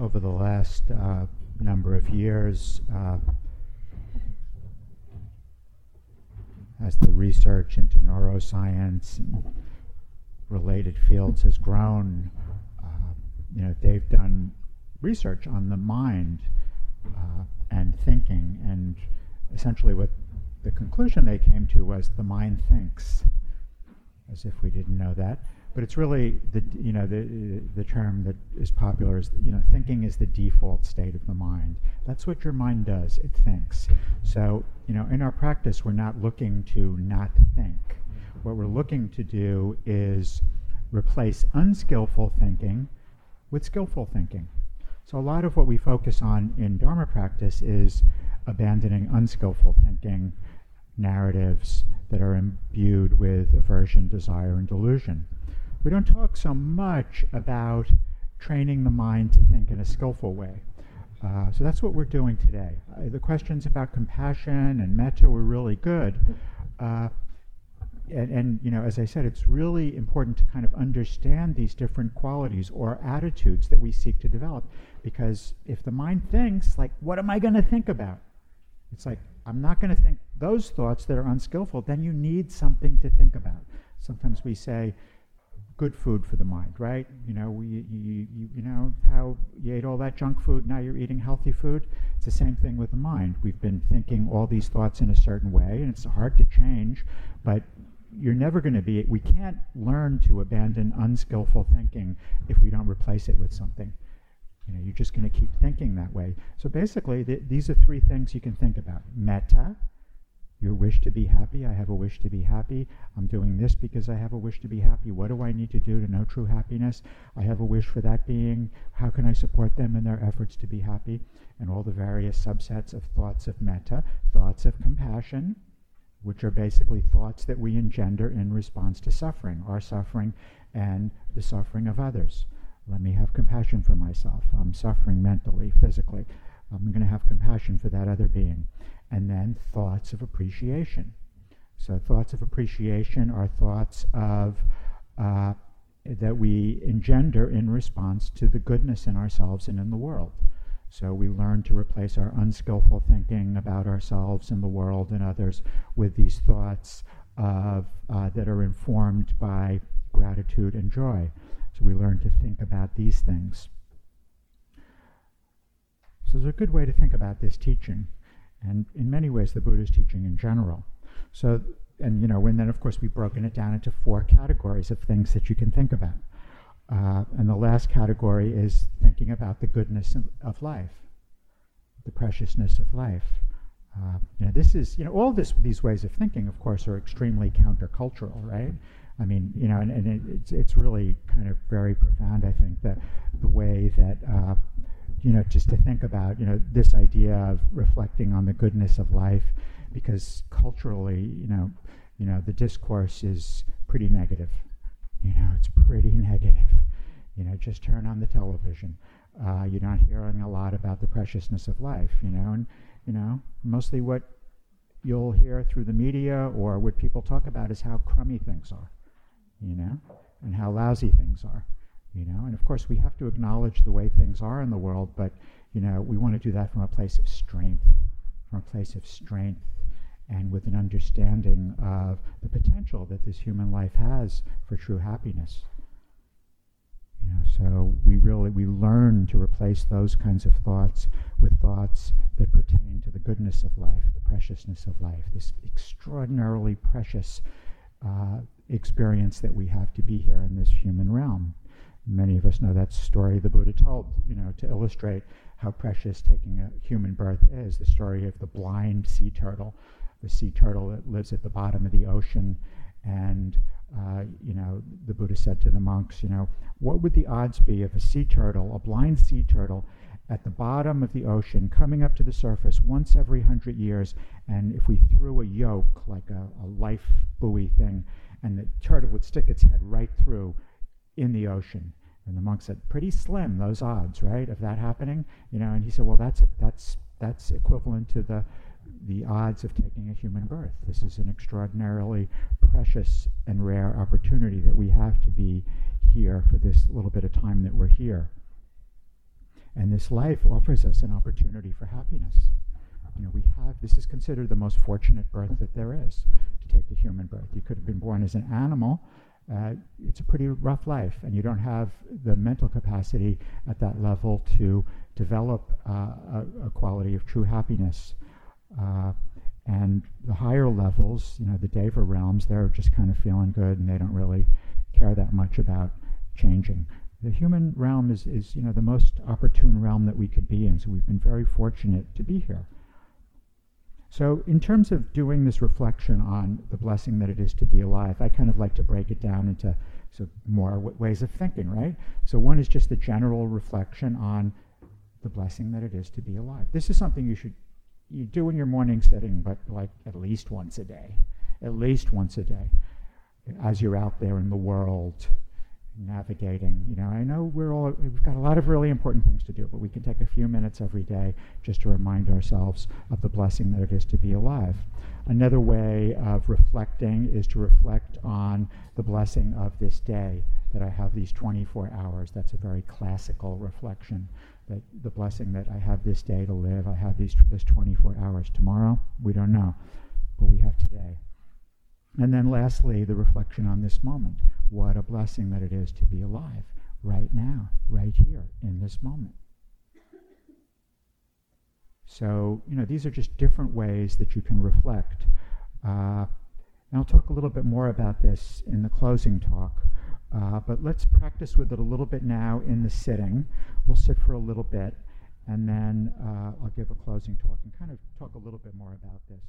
over the last uh, number of years, uh, as the research into neuroscience and related fields has grown, uh, you know, they've done research on the mind uh, and thinking, and essentially what the conclusion they came to was the mind thinks, as if we didn't know that. But it's really the you know the the term that is popular is you know thinking is the default state of the mind. That's what your mind does. It thinks. So you know in our practice we're not looking to not think. What we're looking to do is replace unskillful thinking with skillful thinking. So a lot of what we focus on in Dharma practice is abandoning unskillful thinking narratives that are imbued with aversion, desire, and delusion. We don't talk so much about training the mind to think in a skillful way. Uh, so that's what we're doing today. Uh, the questions about compassion and metta were really good. Uh, and, and, you know, as I said, it's really important to kind of understand these different qualities or attitudes that we seek to develop. Because if the mind thinks, like, what am I going to think about? It's like, I'm not going to think those thoughts that are unskillful. Then you need something to think about. Sometimes we say, good food for the mind, right? You know, we, you, you, you know how you ate all that junk food, now you're eating healthy food. It's the same thing with the mind. We've been thinking all these thoughts in a certain way, and it's hard to change, but you're never going to be, we can't learn to abandon unskillful thinking if we don't replace it with something. You know, you're just going to keep thinking that way. So basically, th- these are three things you can think about metta, your wish to be happy. I have a wish to be happy. I'm doing this because I have a wish to be happy. What do I need to do to know true happiness? I have a wish for that being. How can I support them in their efforts to be happy? And all the various subsets of thoughts of metta, thoughts of compassion, which are basically thoughts that we engender in response to suffering, our suffering and the suffering of others. Let me have compassion for myself. I'm suffering mentally, physically. I'm going to have compassion for that other being and then thoughts of appreciation. So thoughts of appreciation are thoughts of uh, that we engender in response to the goodness in ourselves and in the world. So we learn to replace our unskillful thinking about ourselves and the world and others with these thoughts of, uh, that are informed by gratitude and joy. So we learn to think about these things. So there's a good way to think about this teaching and in many ways the Buddha's teaching in general. So, and you know, and then of course we've broken it down into four categories of things that you can think about. Uh, and the last category is thinking about the goodness of, life, the preciousness of life. Uh, you know, this is, you know, all this, these ways of thinking, of course, are extremely countercultural, right? I mean, you know, and, and it, it's, it's really kind of very profound, I think, that the way that uh, you know, just to think about, you know, this idea of reflecting on the goodness of life, because culturally, you know, you know, the discourse is pretty negative. You know, it's pretty negative. You know, just turn on the television. Uh, you're not hearing a lot about the preciousness of life. You know, and you know, mostly what you'll hear through the media or what people talk about is how crummy things are. You know, and how lousy things are you know? And of course we have to acknowledge the way things are in the world but you know we want to do that from a place of strength from a place of strength and with an understanding of the potential that this human life has for true happiness. You know so we really we learn to replace those kinds of thoughts with thoughts that pertain to the goodness of life the preciousness of life this extraordinarily precious uh, experience that we have to be here in this human realm Many of us know that story the Buddha told, you know, to illustrate how precious taking a human birth is. The story of the blind sea turtle, the sea turtle that lives at the bottom of the ocean. And, uh, you know, the Buddha said to the monks, you know, what would the odds be of a sea turtle, a blind sea turtle, at the bottom of the ocean, coming up to the surface once every hundred years, and if we threw a yoke, like a, a life buoy thing, and the turtle would stick its head right through in the ocean. And the monk said, pretty slim, those odds, right, of that happening? You know, and he said, well, that's, that's, that's equivalent to the, the odds of taking a human birth. This is an extraordinarily precious and rare opportunity that we have to be here for this little bit of time that we're here. And this life offers us an opportunity for happiness. You know, we have, this is considered the most fortunate birth that there is to take a human birth. You could have been born as an animal. Uh, it's a pretty rough life, and you don't have the mental capacity at that level to develop uh, a, a, quality of true happiness. Uh, and the higher levels, you know, the Deva realms, they're just kind of feeling good and they don't really care that much about changing. The human realm is, is you know, the most opportune realm that we could be in, so we've been very fortunate to be here. So, in terms of doing this reflection on the blessing that it is to be alive, I kind of like to break it down into so more w- ways of thinking, right? So, one is just the general reflection on the blessing that it is to be alive. This is something you should you do in your morning sitting, but like at least once a day, at least once a day, as you're out there in the world navigating. You know, I know we're all we've got a lot of really important things to do, but we can take a few minutes every day just to remind ourselves of the blessing that it is to be alive. Another way of reflecting is to reflect on the blessing of this day that I have these 24 hours. That's a very classical reflection that the blessing that I have this day to live, I have these this 24 hours. Tomorrow, we don't know, but we have today. And then lastly, the reflection on this moment. What a blessing that it is to be alive right now, right here, in this moment. So, you know, these are just different ways that you can reflect. Uh, and I'll talk a little bit more about this in the closing talk. Uh, but let's practice with it a little bit now in the sitting. We'll sit for a little bit, and then uh, I'll give a closing talk and kind of talk a little bit more about this.